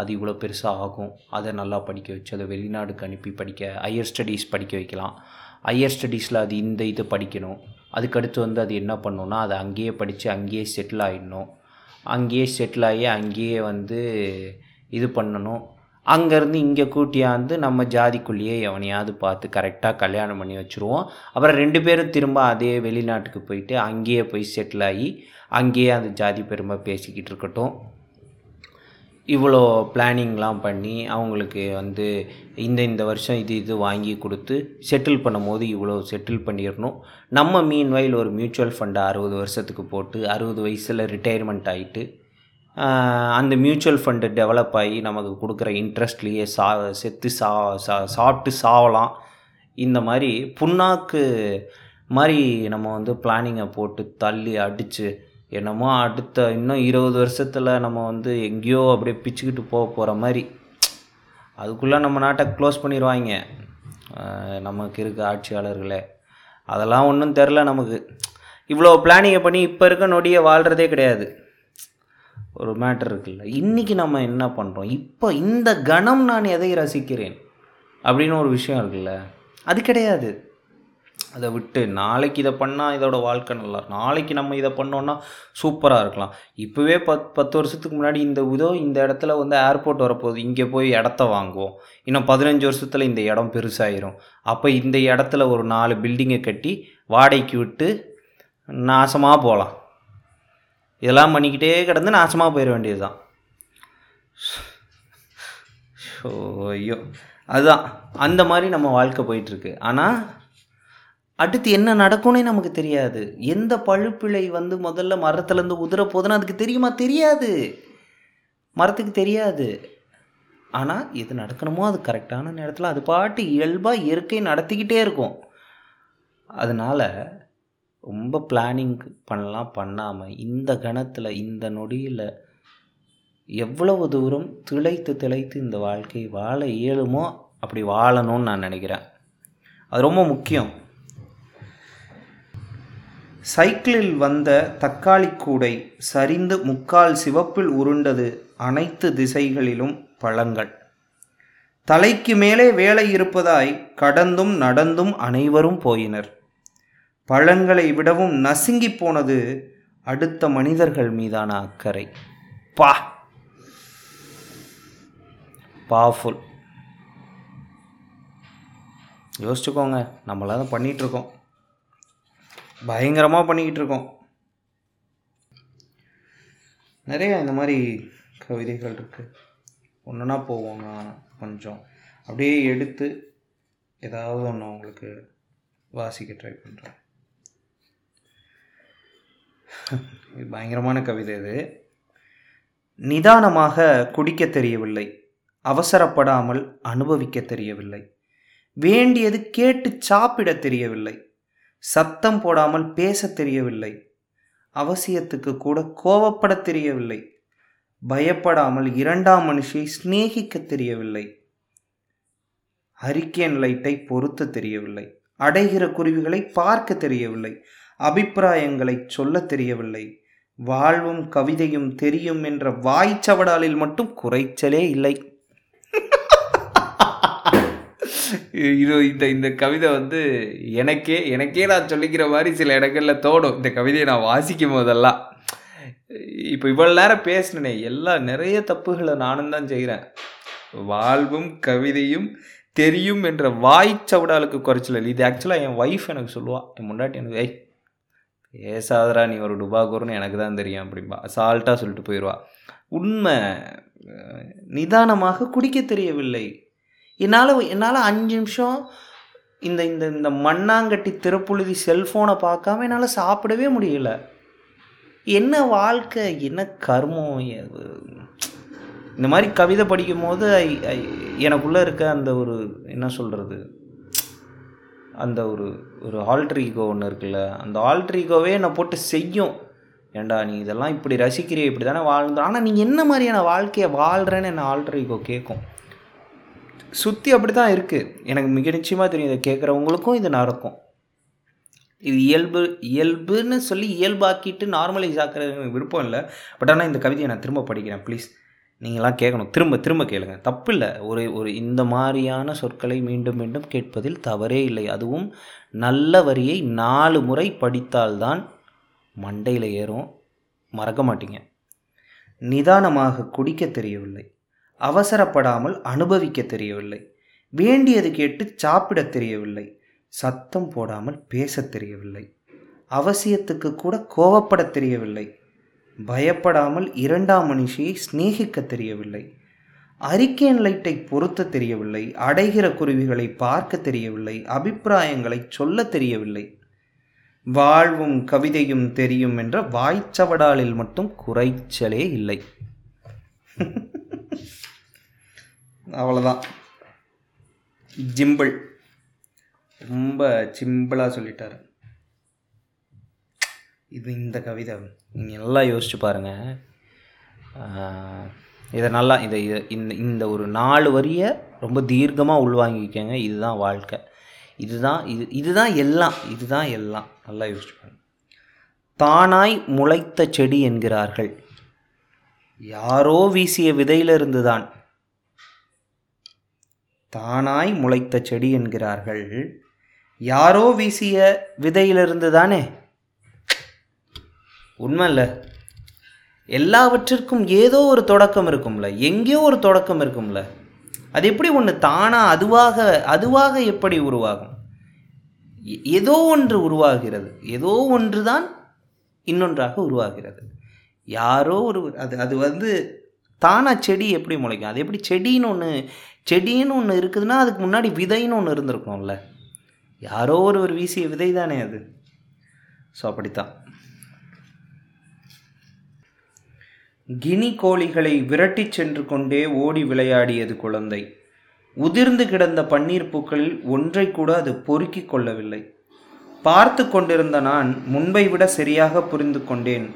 அது இவ்வளோ பெருசாக ஆகும் அதை நல்லா படிக்க வச்சு அதை வெளிநாடுக்கு அனுப்பி படிக்க ஹையர் ஸ்டடீஸ் படிக்க வைக்கலாம் ஹையர் ஸ்டடீஸில் அது இந்த இது படிக்கணும் அதுக்கடுத்து வந்து அது என்ன பண்ணணும்னா அது அங்கேயே படித்து அங்கேயே செட்டில் ஆகிடணும் அங்கேயே செட்டில் ஆகி அங்கேயே வந்து இது பண்ணணும் அங்கேருந்து இங்கே கூட்டியாந்து நம்ம ஜாதிக்குள்ளேயே எவனையாவது பார்த்து கரெக்டாக கல்யாணம் பண்ணி வச்சுருவோம் அப்புறம் ரெண்டு பேரும் திரும்ப அதே வெளிநாட்டுக்கு போயிட்டு அங்கேயே போய் செட்டில் ஆகி அங்கேயே அந்த ஜாதி பெருமை பேசிக்கிட்டு இருக்கட்டும் இவ்வளோ பிளானிங்லாம் பண்ணி அவங்களுக்கு வந்து இந்த இந்த வருஷம் இது இது வாங்கி கொடுத்து செட்டில் பண்ணும்போது இவ்வளோ செட்டில் பண்ணிடணும் நம்ம மீன் வயல் ஒரு மியூச்சுவல் ஃபண்டை அறுபது வருஷத்துக்கு போட்டு அறுபது வயசில் ரிட்டையர்மெண்ட் ஆகிட்டு அந்த மியூச்சுவல் ஃபண்டு டெவலப் ஆகி நமக்கு கொடுக்குற இன்ட்ரெஸ்ட்லேயே சா செத்து சா சா சாப்பிட்டு சாவலாம் இந்த மாதிரி புண்ணாக்கு மாதிரி நம்ம வந்து பிளானிங்கை போட்டு தள்ளி அடித்து என்னமோ அடுத்த இன்னும் இருபது வருஷத்தில் நம்ம வந்து எங்கேயோ அப்படியே பிச்சுக்கிட்டு போக போகிற மாதிரி அதுக்குள்ளே நம்ம நாட்டை க்ளோஸ் பண்ணிடுவாங்க நமக்கு இருக்க ஆட்சியாளர்களே அதெல்லாம் ஒன்றும் தெரில நமக்கு இவ்வளோ பிளானிங்கை பண்ணி இப்போ இருக்க நொடியை வாழ்கிறதே கிடையாது ஒரு மேட்டர் இருக்குல்ல இன்றைக்கி நம்ம என்ன பண்ணுறோம் இப்போ இந்த கணம் நான் எதை ரசிக்கிறேன் அப்படின்னு ஒரு விஷயம் இருக்குல்ல அது கிடையாது அதை விட்டு நாளைக்கு இதை பண்ணால் இதோட வாழ்க்கை நல்லா நாளைக்கு நம்ம இதை பண்ணோன்னா சூப்பராக இருக்கலாம் இப்போவே பத் பத்து வருஷத்துக்கு முன்னாடி இந்த உதோ இந்த இடத்துல வந்து ஏர்போர்ட் வரப்போகுது இங்கே போய் இடத்த வாங்குவோம் இன்னும் பதினஞ்சு வருஷத்தில் இந்த இடம் பெருசாயிரும் அப்போ இந்த இடத்துல ஒரு நாலு பில்டிங்கை கட்டி வாடகைக்கு விட்டு நாசமாக போகலாம் இதெல்லாம் பண்ணிக்கிட்டே கிடந்து நாசமாக போயிட வேண்டியது தான் ஐயோ அதுதான் அந்த மாதிரி நம்ம வாழ்க்கை போயிட்டுருக்கு ஆனால் அடுத்து என்ன நடக்கும்னே நமக்கு தெரியாது எந்த பழுப்பிழை வந்து முதல்ல மரத்துலேருந்து உதிர போதுன்னு அதுக்கு தெரியுமா தெரியாது மரத்துக்கு தெரியாது ஆனால் எது நடக்கணுமோ அது கரெக்டான நேரத்தில் அது பாட்டு இயல்பாக இயற்கை நடத்திக்கிட்டே இருக்கும் அதனால் ரொம்ப பிளானிங் பண்ணலாம் பண்ணாமல் இந்த கணத்தில் இந்த நொடியில் எவ்வளவு தூரம் திளைத்து திளைத்து இந்த வாழ்க்கை வாழ இயலுமோ அப்படி வாழணும்னு நான் நினைக்கிறேன் அது ரொம்ப முக்கியம் சைக்கிளில் வந்த தக்காளி கூடை சரிந்து முக்கால் சிவப்பில் உருண்டது அனைத்து திசைகளிலும் பழங்கள் தலைக்கு மேலே வேலை இருப்பதாய் கடந்தும் நடந்தும் அனைவரும் போயினர் பழங்களை விடவும் நசுங்கி போனது அடுத்த மனிதர்கள் மீதான அக்கறை பா பாஃபுல் யோசிச்சுக்கோங்க நம்மளாம் பண்ணிகிட்ருக்கோம் பயங்கரமாக பண்ணிக்கிட்டு இருக்கோம் நிறைய இந்த மாதிரி கவிதைகள் இருக்குது ஒன்றுனா போவோம் கொஞ்சம் அப்படியே எடுத்து ஏதாவது ஒன்று உங்களுக்கு வாசிக்க ட்ரை பண்ணுறேன் இது பயங்கரமான கவிதை இது நிதானமாக குடிக்க தெரியவில்லை அவசரப்படாமல் அனுபவிக்க தெரியவில்லை வேண்டியது கேட்டு சாப்பிட தெரியவில்லை சத்தம் போடாமல் பேச தெரியவில்லை அவசியத்துக்கு கூட கோவப்பட தெரியவில்லை பயப்படாமல் இரண்டாம் மனுஷை சிநேகிக்க தெரியவில்லை ஹரிக்கேன் லைட்டை பொறுத்த தெரியவில்லை அடைகிற குருவிகளை பார்க்க தெரியவில்லை அபிப்பிராயங்களை சொல்ல தெரியவில்லை வாழ்வும் கவிதையும் தெரியும் என்ற வாய்ச்சவடாலில் மட்டும் குறைச்சலே இல்லை இது இந்த இந்த கவிதை வந்து எனக்கே எனக்கே நான் சொல்லிக்கிற மாதிரி சில இடங்களில் தோணும் இந்த கவிதையை நான் வாசிக்கும் போதெல்லாம் இப்போ இவ்வளோ நேரம் பேசினேனே எல்லா நிறைய தப்புகளை நானும் தான் செய்கிறேன் வாழ்வும் கவிதையும் தெரியும் என்ற வாய் சவுடாலுக்கு குறைச்சல இது ஆக்சுவலாக என் ஒய்ஃப் எனக்கு சொல்லுவாள் என் முன்னாடி எனக்கு ஐய் ஏசாதரா நீ ஒரு டுபாகூர்னு எனக்கு தான் தெரியும் அப்படிம்பா அசால்ட்டாக சொல்லிட்டு போயிடுவா உண்மை நிதானமாக குடிக்க தெரியவில்லை என்னால் என்னால் அஞ்சு நிமிஷம் இந்த இந்த இந்த மண்ணாங்கட்டி திறப்புழுதி செல்ஃபோனை பார்க்காம என்னால் சாப்பிடவே முடியல என்ன வாழ்க்கை என்ன கர்மம் இந்த மாதிரி கவிதை படிக்கும் போது ஐ ஐ எனக்குள்ளே இருக்க அந்த ஒரு என்ன சொல்கிறது அந்த ஒரு ஒரு ஆல்ட்ரிகோ ஒன்று இருக்குல்ல அந்த ஆல்ட்ரிகோவே என்னை போட்டு செய்யும் ஏண்டா நீ இதெல்லாம் இப்படி ரசிக்கிறீ இப்படி தானே வாழ்ந்தோம் ஆனால் நீ என்ன மாதிரியான வாழ்க்கையை வாழ்கிறேன்னு என்னை ஆல்ட்ரிகோ கேட்கும் சுற்றி அப்படி தான் இருக்குது எனக்கு மிக நிச்சயமாக தெரியும் இதை கேட்குறவங்களுக்கும் இது நடக்கும் இது இயல்பு இயல்புன்னு சொல்லி இயல்பாக்கிட்டு நார்மலைஸ் ஆக்கிற விருப்பம் இல்லை பட் ஆனால் இந்த கவிதையை நான் திரும்ப படிக்கிறேன் ப்ளீஸ் நீங்களாம் கேட்கணும் திரும்ப திரும்ப கேளுங்க தப்பில்லை ஒரு ஒரு இந்த மாதிரியான சொற்களை மீண்டும் மீண்டும் கேட்பதில் தவறே இல்லை அதுவும் நல்ல வரியை நாலு முறை படித்தால்தான் மண்டையில் ஏறும் மறக்க மாட்டீங்க நிதானமாக குடிக்க தெரியவில்லை அவசரப்படாமல் அனுபவிக்க தெரியவில்லை வேண்டியது கேட்டு சாப்பிட தெரியவில்லை சத்தம் போடாமல் பேச தெரியவில்லை அவசியத்துக்கு கூட கோவப்பட தெரியவில்லை பயப்படாமல் இரண்டாம் மனுஷியை சிநேகிக்க தெரியவில்லை அறிக்கையின் லைட்டை பொருத்த தெரியவில்லை அடைகிற குருவிகளை பார்க்க தெரியவில்லை அபிப்பிராயங்களை சொல்ல தெரியவில்லை வாழ்வும் கவிதையும் தெரியும் என்ற வாய்ச்சவடாலில் மட்டும் குறைச்சலே இல்லை அவ்வளோதான் ஜிம்பிள் ரொம்ப சிம்பிளாக சொல்லிட்டார் இது இந்த கவிதை நீங்கள் நல்லா யோசிச்சு பாருங்கள் இதை நல்லா இதை இந்த இந்த ஒரு நாலு வரியை ரொம்ப தீர்க்கமாக உள்வாங்கிக்கங்க இதுதான் வாழ்க்கை இதுதான் இது இதுதான் எல்லாம் இதுதான் எல்லாம் நல்லா யோசிச்சு பாருங்க தானாய் முளைத்த செடி என்கிறார்கள் யாரோ வீசிய விதையிலிருந்து தான் தானாய் முளைத்த செடி என்கிறார்கள் யாரோ வீசிய விதையிலிருந்து தானே உண்மை இல்லை எல்லாவற்றிற்கும் ஏதோ ஒரு தொடக்கம் இருக்கும்ல எங்கேயோ ஒரு தொடக்கம் இருக்கும்ல அது எப்படி ஒன்று தானாக அதுவாக அதுவாக எப்படி உருவாகும் ஏதோ ஒன்று உருவாகிறது ஏதோ ஒன்று தான் இன்னொன்றாக உருவாகிறது யாரோ ஒரு அது அது வந்து தானாக செடி எப்படி முளைக்கும் அது எப்படி செடின்னு ஒன்று செடின்னு ஒன்று இருக்குதுன்னா அதுக்கு முன்னாடி விதைன்னு ஒன்று இருந்திருக்கும்ல யாரோ ஒரு ஒரு வீசிய விதை தானே அது ஸோ அப்படித்தான் கினி கோழிகளை விரட்டி சென்று கொண்டே ஓடி விளையாடியது குழந்தை உதிர்ந்து கிடந்த பன்னீர் பூக்களில் ஒன்றை கூட அது பொறுக்கி கொள்ளவில்லை பார்த்து கொண்டிருந்த நான் முன்பை விட சரியாக புரிந்து கொண்டேன்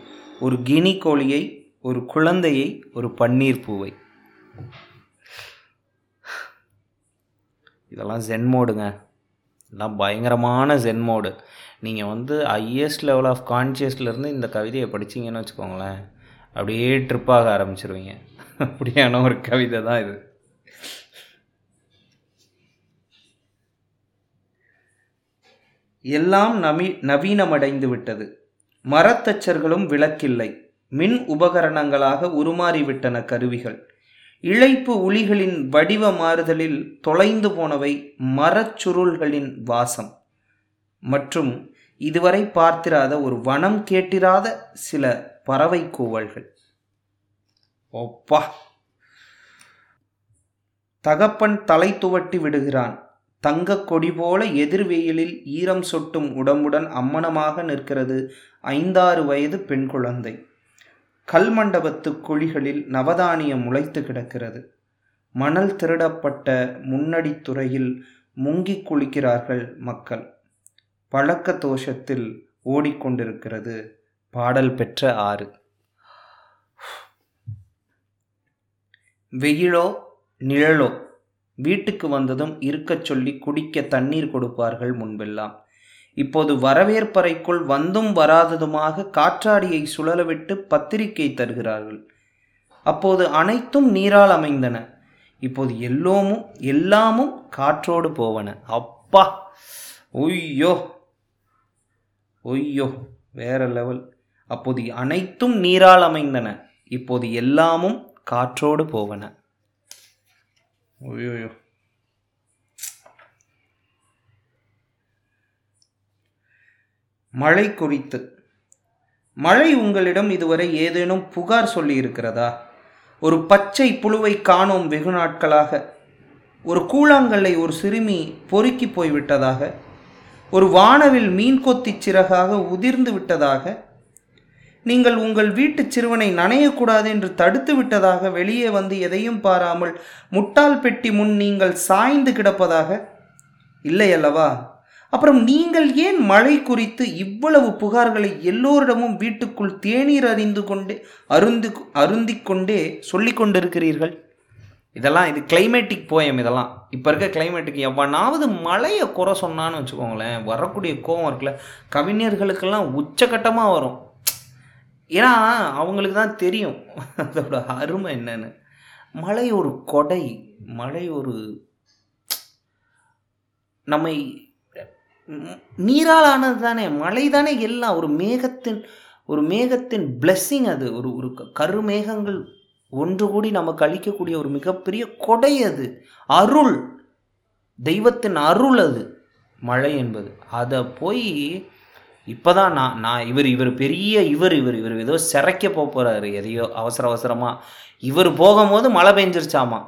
ஒரு கினி கோழியை ஒரு குழந்தையை ஒரு பன்னீர் பூவை இதெல்லாம் ஜென் மோடுங்க இதெல்லாம் பயங்கரமான ஜென் மோடு நீங்கள் வந்து ஹையஸ்ட் லெவல் ஆஃப் கான்சியஸ்லேருந்து இந்த கவிதையை படிச்சிங்கன்னு வச்சுக்கோங்களேன் அப்படியே ட்ரிப்பாக ஆரம்பிச்சிருவீங்க அப்படியான ஒரு கவிதை தான் இது எல்லாம் நவீனமடைந்து விட்டது மரத்தச்சர்களும் விளக்கில்லை மின் உபகரணங்களாக உருமாறிவிட்டன கருவிகள் இழைப்பு உளிகளின் வடிவ மாறுதலில் தொலைந்து போனவை மரச்சுருள்களின் வாசம் மற்றும் இதுவரை பார்த்திராத ஒரு வனம் கேட்டிராத சில பறவை கூவல்கள் ஒப்பா தகப்பன் தலை துவட்டி விடுகிறான் தங்க கொடி போல வெயிலில் ஈரம் சொட்டும் உடம்புடன் அம்மனமாக நிற்கிறது ஐந்தாறு வயது பெண் குழந்தை மண்டபத்து குழிகளில் நவதானியம் முளைத்து கிடக்கிறது மணல் திருடப்பட்ட முன்னடி துறையில் முங்கி குளிக்கிறார்கள் மக்கள் பழக்க தோஷத்தில் ஓடிக்கொண்டிருக்கிறது பாடல் பெற்ற ஆறு வெயிலோ நிழலோ வீட்டுக்கு வந்ததும் இருக்கச் சொல்லி குடிக்க தண்ணீர் கொடுப்பார்கள் முன்பெல்லாம் இப்போது வரவேற்பறைக்குள் வந்தும் வராததுமாக காற்றாடியை சுழலவிட்டு பத்திரிகை தருகிறார்கள் அப்போது அனைத்தும் நீரால் அமைந்தன இப்போது எல்லோமும் எல்லாமும் காற்றோடு போவன அப்பா ஒய்யோ ஒய்யோ வேற லெவல் அப்போது அனைத்தும் நீரால் அமைந்தன இப்போது எல்லாமும் காற்றோடு போவன ஒய்யோயோ மழை குறித்து மழை உங்களிடம் இதுவரை ஏதேனும் புகார் சொல்லியிருக்கிறதா ஒரு பச்சை புழுவை காணோம் வெகு நாட்களாக ஒரு கூழாங்கல்லை ஒரு சிறுமி பொறுக்கி போய்விட்டதாக ஒரு வானவில் மீன் கொத்தி சிறகாக உதிர்ந்து விட்டதாக நீங்கள் உங்கள் வீட்டு சிறுவனை நனையக்கூடாது என்று தடுத்து விட்டதாக வெளியே வந்து எதையும் பாராமல் முட்டாள் பெட்டி முன் நீங்கள் சாய்ந்து கிடப்பதாக இல்லை அல்லவா அப்புறம் நீங்கள் ஏன் மழை குறித்து இவ்வளவு புகார்களை எல்லோரிடமும் வீட்டுக்குள் தேநீர் அறிந்து கொண்டே அருந்து அருந்தி கொண்டே சொல்லி கொண்டிருக்கிறீர்கள் இதெல்லாம் இது கிளைமேட்டிக் போயம் இதெல்லாம் இப்போ இருக்க கிளைமேட்டுக்கு எவ்வளாவது மழையை குறை சொன்னான்னு வச்சுக்கோங்களேன் வரக்கூடிய கோவம் இருக்குல்ல கவிஞர்களுக்கெல்லாம் உச்சகட்டமாக வரும் ஏன்னா அவங்களுக்கு தான் தெரியும் அதோட அருமை என்னன்னு மழை ஒரு கொடை மழை ஒரு நம்மை நீரால் ஆனது தானே மழை தானே எல்லாம் ஒரு மேகத்தின் ஒரு மேகத்தின் பிளெஸ்ஸிங் அது ஒரு ஒரு கருமேகங்கள் ஒன்று கூடி நமக்கு அளிக்கக்கூடிய ஒரு மிகப்பெரிய கொடை அது அருள் தெய்வத்தின் அருள் அது மழை என்பது அதை போய் இப்போ தான் நான் நான் இவர் இவர் பெரிய இவர் இவர் இவர் ஏதோ சிறைக்க போகிறாரு எதையோ அவசர அவசரமாக இவர் போகும்போது மழை பெஞ்சிருச்சாமா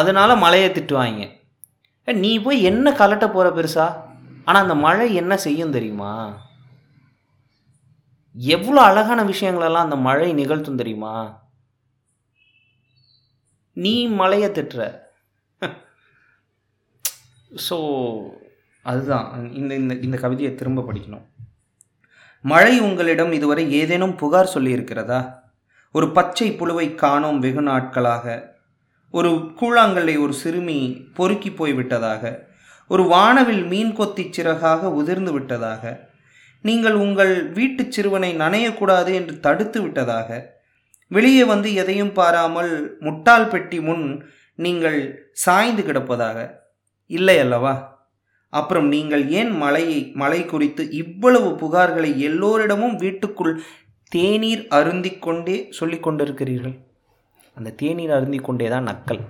அதனால் மழையை திட்டுவாங்க நீ போய் என்ன கலட்ட போகிற பெருசா ஆனால் அந்த மழை என்ன செய்யும் தெரியுமா எவ்வளோ அழகான விஷயங்களெல்லாம் அந்த மழை நிகழ்த்தும் தெரியுமா நீ மழையை திட்டுற ஸோ அதுதான் இந்த இந்த இந்த கவிதையை திரும்ப படிக்கணும் மழை உங்களிடம் இதுவரை ஏதேனும் புகார் சொல்லியிருக்கிறதா ஒரு பச்சை புழுவை காணோம் வெகு நாட்களாக ஒரு கூழாங்கல்லை ஒரு சிறுமி பொறுக்கி போய்விட்டதாக ஒரு வானவில் மீன் கொத்தி சிறகாக உதிர்ந்து விட்டதாக நீங்கள் உங்கள் வீட்டு சிறுவனை நனையக்கூடாது என்று தடுத்து விட்டதாக வெளியே வந்து எதையும் பாராமல் முட்டால் பெட்டி முன் நீங்கள் சாய்ந்து கிடப்பதாக இல்லை அல்லவா அப்புறம் நீங்கள் ஏன் மலையை மலை குறித்து இவ்வளவு புகார்களை எல்லோரிடமும் வீட்டுக்குள் தேநீர் அருந்திக்கொண்டே சொல்லிக் சொல்லி கொண்டிருக்கிறீர்கள் அந்த தேநீர் அருந்திக்கொண்டே தான் நக்கல்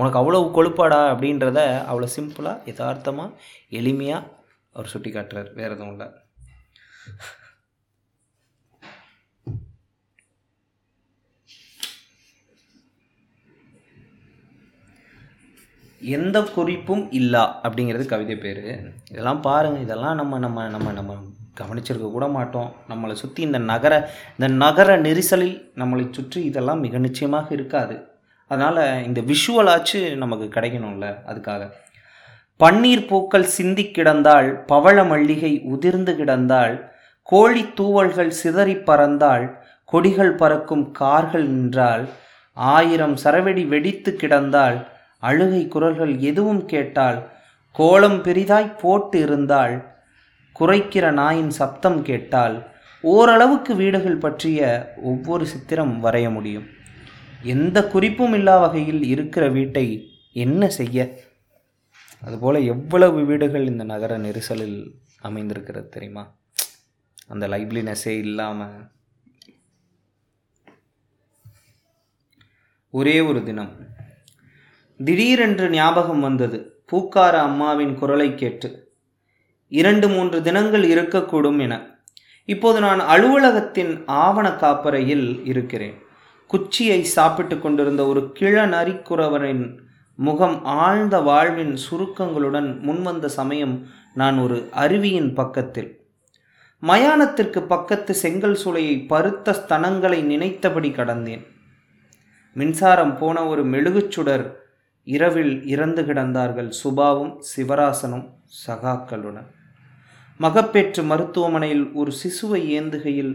உனக்கு அவ்வளோ கொழுப்பாடா அப்படின்றத அவ்வளோ சிம்பிளாக யதார்த்தமாக எளிமையாக அவர் சுட்டி காட்டுறார் வேறு எதுவும் இல்லை எந்த குறிப்பும் இல்லா அப்படிங்கிறது கவிதை பேர் இதெல்லாம் பாருங்கள் இதெல்லாம் நம்ம நம்ம நம்ம நம்ம கவனிச்சிருக்க கூட மாட்டோம் நம்மளை சுற்றி இந்த நகர இந்த நகர நெரிசலில் நம்மளை சுற்றி இதெல்லாம் மிக நிச்சயமாக இருக்காது அதனால் இந்த விஷுவலாச்சு நமக்கு கிடைக்கணும்ல அதுக்காக பன்னீர் பூக்கள் சிந்தி கிடந்தால் பவள மல்லிகை உதிர்ந்து கிடந்தால் கோழி தூவல்கள் சிதறி பறந்தால் கொடிகள் பறக்கும் கார்கள் நின்றால் ஆயிரம் சரவெடி வெடித்து கிடந்தால் அழுகை குரல்கள் எதுவும் கேட்டால் கோலம் பெரிதாய் போட்டு இருந்தால் குறைக்கிற நாயின் சப்தம் கேட்டால் ஓரளவுக்கு வீடுகள் பற்றிய ஒவ்வொரு சித்திரம் வரைய முடியும் எந்த குறிப்பும் இல்லா வகையில் இருக்கிற வீட்டை என்ன செய்ய அதுபோல் எவ்வளவு வீடுகள் இந்த நகர நெரிசலில் அமைந்திருக்கிறது தெரியுமா அந்த லைவ்லினஸே இல்லாமல் ஒரே ஒரு தினம் திடீரென்று ஞாபகம் வந்தது பூக்கார அம்மாவின் குரலை கேட்டு இரண்டு மூன்று தினங்கள் இருக்கக்கூடும் என இப்போது நான் அலுவலகத்தின் ஆவண காப்பறையில் இருக்கிறேன் குச்சியை சாப்பிட்டு கொண்டிருந்த ஒரு கிழ நரிக்குறவரின் முகம் ஆழ்ந்த வாழ்வின் சுருக்கங்களுடன் முன்வந்த சமயம் நான் ஒரு அருவியின் பக்கத்தில் மயானத்திற்கு பக்கத்து செங்கல் சூளையை பருத்த ஸ்தனங்களை நினைத்தபடி கடந்தேன் மின்சாரம் போன ஒரு மெழுகுச்சுடர் இரவில் இறந்து கிடந்தார்கள் சுபாவும் சிவராசனும் சகாக்களுடன் மகப்பேற்று மருத்துவமனையில் ஒரு சிசுவை ஏந்துகையில்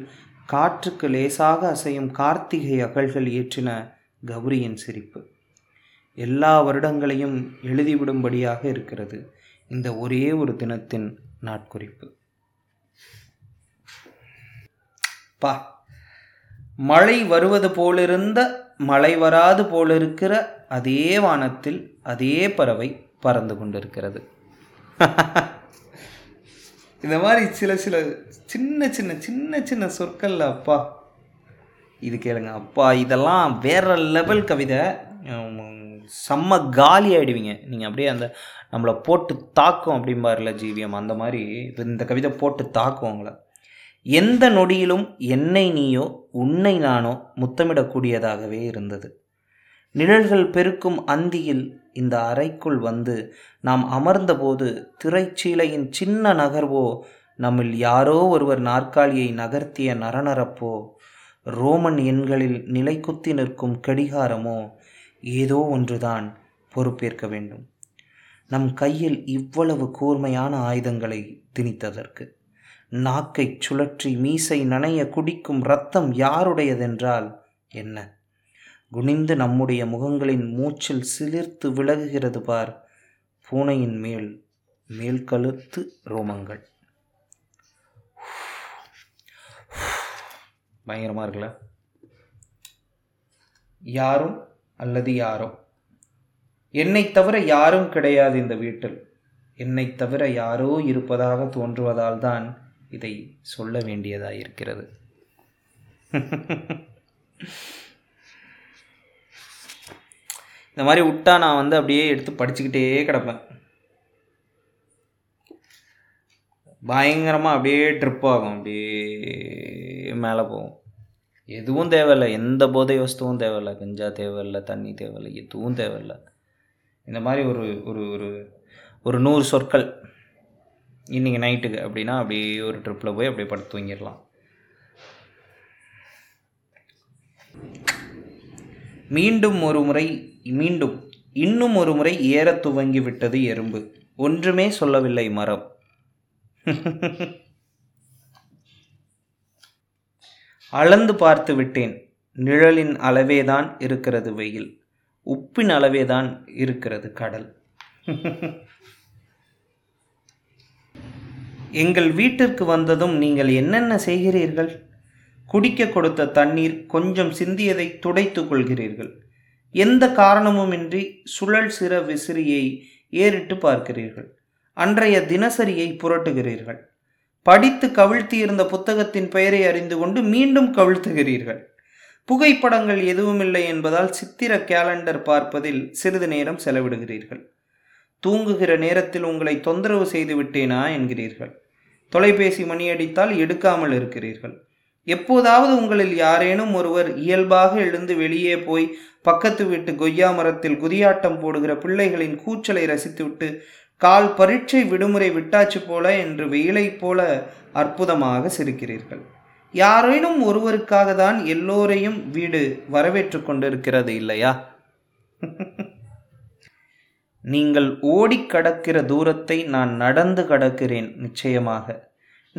காற்றுக்கு லேசாக அசையும் கார்த்திகை அகல்கள் ஏற்றின கௌரியின் சிரிப்பு எல்லா வருடங்களையும் எழுதிவிடும்படியாக இருக்கிறது இந்த ஒரே ஒரு தினத்தின் நாட்குறிப்பு பா மழை வருவது போலிருந்த மழை வராது போலிருக்கிற அதே வானத்தில் அதே பறவை பறந்து கொண்டிருக்கிறது இந்த மாதிரி சில சில சின்ன சின்ன சின்ன சின்ன சொற்களில் அப்பா இது கேளுங்க அப்பா இதெல்லாம் வேற லெவல் கவிதை செம்ம காலி ஆகிடுவீங்க நீங்கள் அப்படியே அந்த நம்மளை போட்டு தாக்கும் அப்படிம்பாருல ஜீவியம் அந்த மாதிரி இந்த கவிதை போட்டு தாக்கும் எந்த நொடியிலும் என்னை நீயோ உன்னை நானோ முத்தமிடக்கூடியதாகவே இருந்தது நிழல்கள் பெருக்கும் அந்தியில் இந்த அறைக்குள் வந்து நாம் அமர்ந்தபோது திரைச்சீலையின் சின்ன நகர்வோ நம்மில் யாரோ ஒருவர் நாற்காலியை நகர்த்திய நரநரப்போ ரோமன் எண்களில் நிலை குத்தி நிற்கும் கடிகாரமோ ஏதோ ஒன்றுதான் பொறுப்பேற்க வேண்டும் நம் கையில் இவ்வளவு கூர்மையான ஆயுதங்களை திணித்ததற்கு நாக்கை சுழற்றி மீசை நனைய குடிக்கும் ரத்தம் யாருடையதென்றால் என்ன குனிந்து நம்முடைய முகங்களின் மூச்சில் சிலிர்த்து விலகுகிறது பார் பூனையின் மேல் மேல் கழுத்து ரோமங்கள் பயங்கரமாக இருக்குல்ல யாரும் அல்லது யாரோ என்னை தவிர யாரும் கிடையாது இந்த வீட்டில் என்னை தவிர யாரோ இருப்பதாக தோன்றுவதால் தான் இதை சொல்ல வேண்டியதாக இருக்கிறது இந்த மாதிரி விட்டா நான் வந்து அப்படியே எடுத்து படிச்சுக்கிட்டே கிடப்பேன் பயங்கரமாக அப்படியே ட்ரிப் ஆகும் அப்படியே மேலே போகும் எதுவும் தேவையில்லை எந்த போதை வஸ்துவும் தேவையில்லை கஞ்சா தேவையில்லை தண்ணி தேவையில்லை எதுவும் தேவையில்லை இந்த மாதிரி ஒரு ஒரு ஒரு ஒரு நூறு சொற்கள் இன்றைக்கி நைட்டுக்கு அப்படின்னா அப்படியே ஒரு ட்ரிப்பில் போய் அப்படியே படுத்து தூங்கிடலாம் மீண்டும் ஒரு முறை மீண்டும் இன்னும் ஒரு முறை ஏறத் துவங்கிவிட்டது எறும்பு ஒன்றுமே சொல்லவில்லை மரம் அளந்து பார்த்து விட்டேன் நிழலின் அளவேதான் இருக்கிறது வெயில் உப்பின் அளவேதான் இருக்கிறது கடல் எங்கள் வீட்டிற்கு வந்ததும் நீங்கள் என்னென்ன செய்கிறீர்கள் குடிக்க கொடுத்த தண்ணீர் கொஞ்சம் சிந்தியதை துடைத்து கொள்கிறீர்கள் எந்த காரணமுமின்றி சுழல் சிற விசிறியை ஏறிட்டு பார்க்கிறீர்கள் அன்றைய தினசரியை புரட்டுகிறீர்கள் படித்து கவிழ்த்தியிருந்த புத்தகத்தின் பெயரை அறிந்து கொண்டு மீண்டும் கவிழ்த்துகிறீர்கள் புகைப்படங்கள் எதுவுமில்லை என்பதால் சித்திர கேலண்டர் பார்ப்பதில் சிறிது நேரம் செலவிடுகிறீர்கள் தூங்குகிற நேரத்தில் உங்களை தொந்தரவு செய்து விட்டேனா என்கிறீர்கள் தொலைபேசி மணியடித்தால் எடுக்காமல் இருக்கிறீர்கள் எப்போதாவது உங்களில் யாரேனும் ஒருவர் இயல்பாக எழுந்து வெளியே போய் பக்கத்து வீட்டு கொய்யா மரத்தில் குதியாட்டம் போடுகிற பிள்ளைகளின் கூச்சலை ரசித்துவிட்டு கால் பரீட்சை விடுமுறை விட்டாச்சு போல என்று வெயிலைப் போல அற்புதமாக சிரிக்கிறீர்கள் யாரேனும் ஒருவருக்காக தான் எல்லோரையும் வீடு வரவேற்று கொண்டிருக்கிறது இல்லையா நீங்கள் ஓடி கடக்கிற தூரத்தை நான் நடந்து கடக்கிறேன் நிச்சயமாக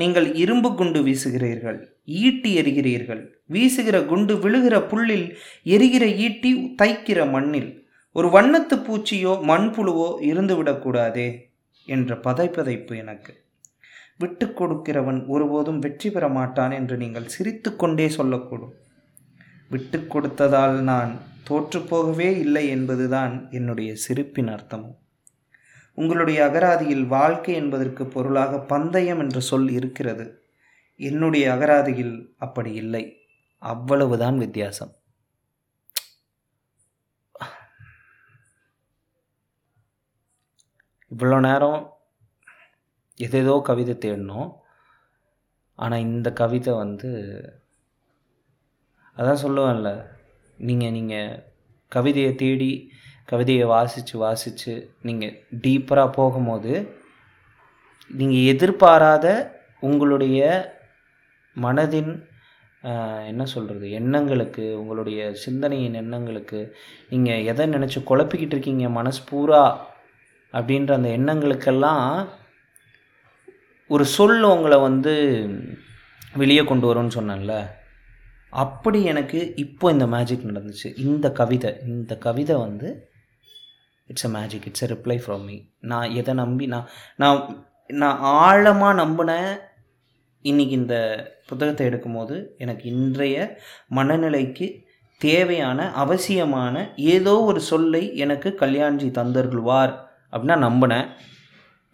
நீங்கள் இரும்பு குண்டு வீசுகிறீர்கள் ஈட்டி எறிகிறீர்கள் வீசுகிற குண்டு விழுகிற புல்லில் எரிகிற ஈட்டி தைக்கிற மண்ணில் ஒரு வண்ணத்து பூச்சியோ மண்புழுவோ இருந்துவிடக்கூடாதே என்ற பதைப்பதைப்பு எனக்கு விட்டு கொடுக்கிறவன் ஒருபோதும் வெற்றி பெற மாட்டான் என்று நீங்கள் சிரித்து கொண்டே சொல்லக்கூடும் விட்டு கொடுத்ததால் நான் தோற்றுப்போகவே இல்லை என்பதுதான் என்னுடைய சிரிப்பின் அர்த்தமும் உங்களுடைய அகராதியில் வாழ்க்கை என்பதற்கு பொருளாக பந்தயம் என்ற சொல் இருக்கிறது என்னுடைய அகராதியில் அப்படி இல்லை அவ்வளவுதான் வித்தியாசம் இவ்வளோ நேரம் எதேதோ கவிதை தேடினோம் ஆனால் இந்த கவிதை வந்து அதான் சொல்லுவேன்ல நீங்கள் நீங்கள் கவிதையை தேடி கவிதையை வாசித்து வாசித்து நீங்கள் டீப்பராக போகும்போது நீங்கள் எதிர்பாராத உங்களுடைய மனதின் என்ன சொல்கிறது எண்ணங்களுக்கு உங்களுடைய சிந்தனையின் எண்ணங்களுக்கு நீங்கள் எதை நினச்சி குழப்பிக்கிட்டு இருக்கீங்க மனசு பூரா அப்படின்ற அந்த எண்ணங்களுக்கெல்லாம் ஒரு சொல் உங்களை வந்து வெளியே கொண்டு வரும்னு சொன்னேன்ல அப்படி எனக்கு இப்போ இந்த மேஜிக் நடந்துச்சு இந்த கவிதை இந்த கவிதை வந்து it's a magic it's a reply from me நான் எதை நம்பி நான் நான் நான் ஆழமாக நம்பினேன் இன்றைக்கி இந்த புத்தகத்தை எடுக்கும்போது எனக்கு இன்றைய மனநிலைக்கு தேவையான அவசியமான ஏதோ ஒரு சொல்லை எனக்கு கல்யாண்ஜி தந்தருள்வார் அப்படின்னா நம்பினேன்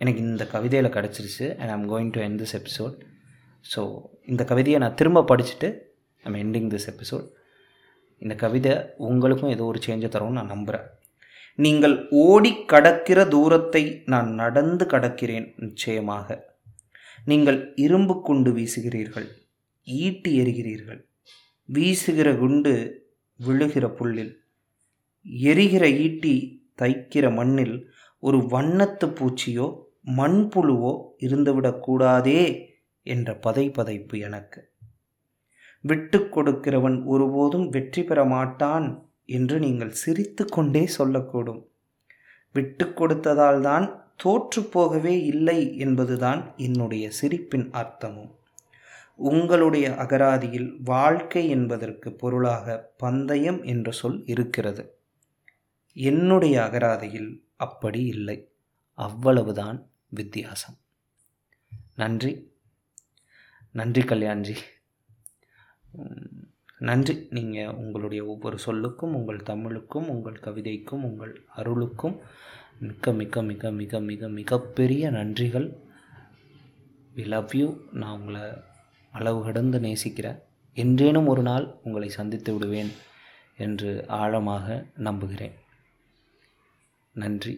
எனக்கு இந்த கவிதையில் கிடச்சிருச்சு and I'm going to end this episode so இந்த கவிதையை நான் திரும்ப படிச்சுட்டு ஐம் எண்டிங் திஸ் எபிசோட் இந்த கவிதை உங்களுக்கும் ஏதோ ஒரு சேஞ்சை தரும்னு நான் நம்புகிறேன் நீங்கள் ஓடி கடக்கிற தூரத்தை நான் நடந்து கடக்கிறேன் நிச்சயமாக நீங்கள் இரும்பு குண்டு வீசுகிறீர்கள் ஈட்டி எறிகிறீர்கள் வீசுகிற குண்டு விழுகிற புல்லில் எரிகிற ஈட்டி தைக்கிற மண்ணில் ஒரு வண்ணத்து பூச்சியோ மண்புழுவோ இருந்துவிடக்கூடாதே என்ற பதை பதைப்பு எனக்கு விட்டு கொடுக்கிறவன் ஒருபோதும் வெற்றி பெற மாட்டான் என்று நீங்கள் சிரித்து கொண்டே சொல்லக்கூடும் விட்டு கொடுத்ததால் தான் தோற்றுப்போகவே இல்லை என்பதுதான் என்னுடைய சிரிப்பின் அர்த்தமும் உங்களுடைய அகராதியில் வாழ்க்கை என்பதற்கு பொருளாக பந்தயம் என்ற சொல் இருக்கிறது என்னுடைய அகராதியில் அப்படி இல்லை அவ்வளவுதான் வித்தியாசம் நன்றி நன்றி கல்யாண்ஜி நன்றி நீங்கள் உங்களுடைய ஒவ்வொரு சொல்லுக்கும் உங்கள் தமிழுக்கும் உங்கள் கவிதைக்கும் உங்கள் அருளுக்கும் மிக்க மிக்க மிக மிக மிக மிகப்பெரிய நன்றிகள் வி லவ் யூ நான் உங்களை அளவு கடந்து நேசிக்கிறேன் என்றேனும் ஒரு நாள் உங்களை சந்தித்து விடுவேன் என்று ஆழமாக நம்புகிறேன் நன்றி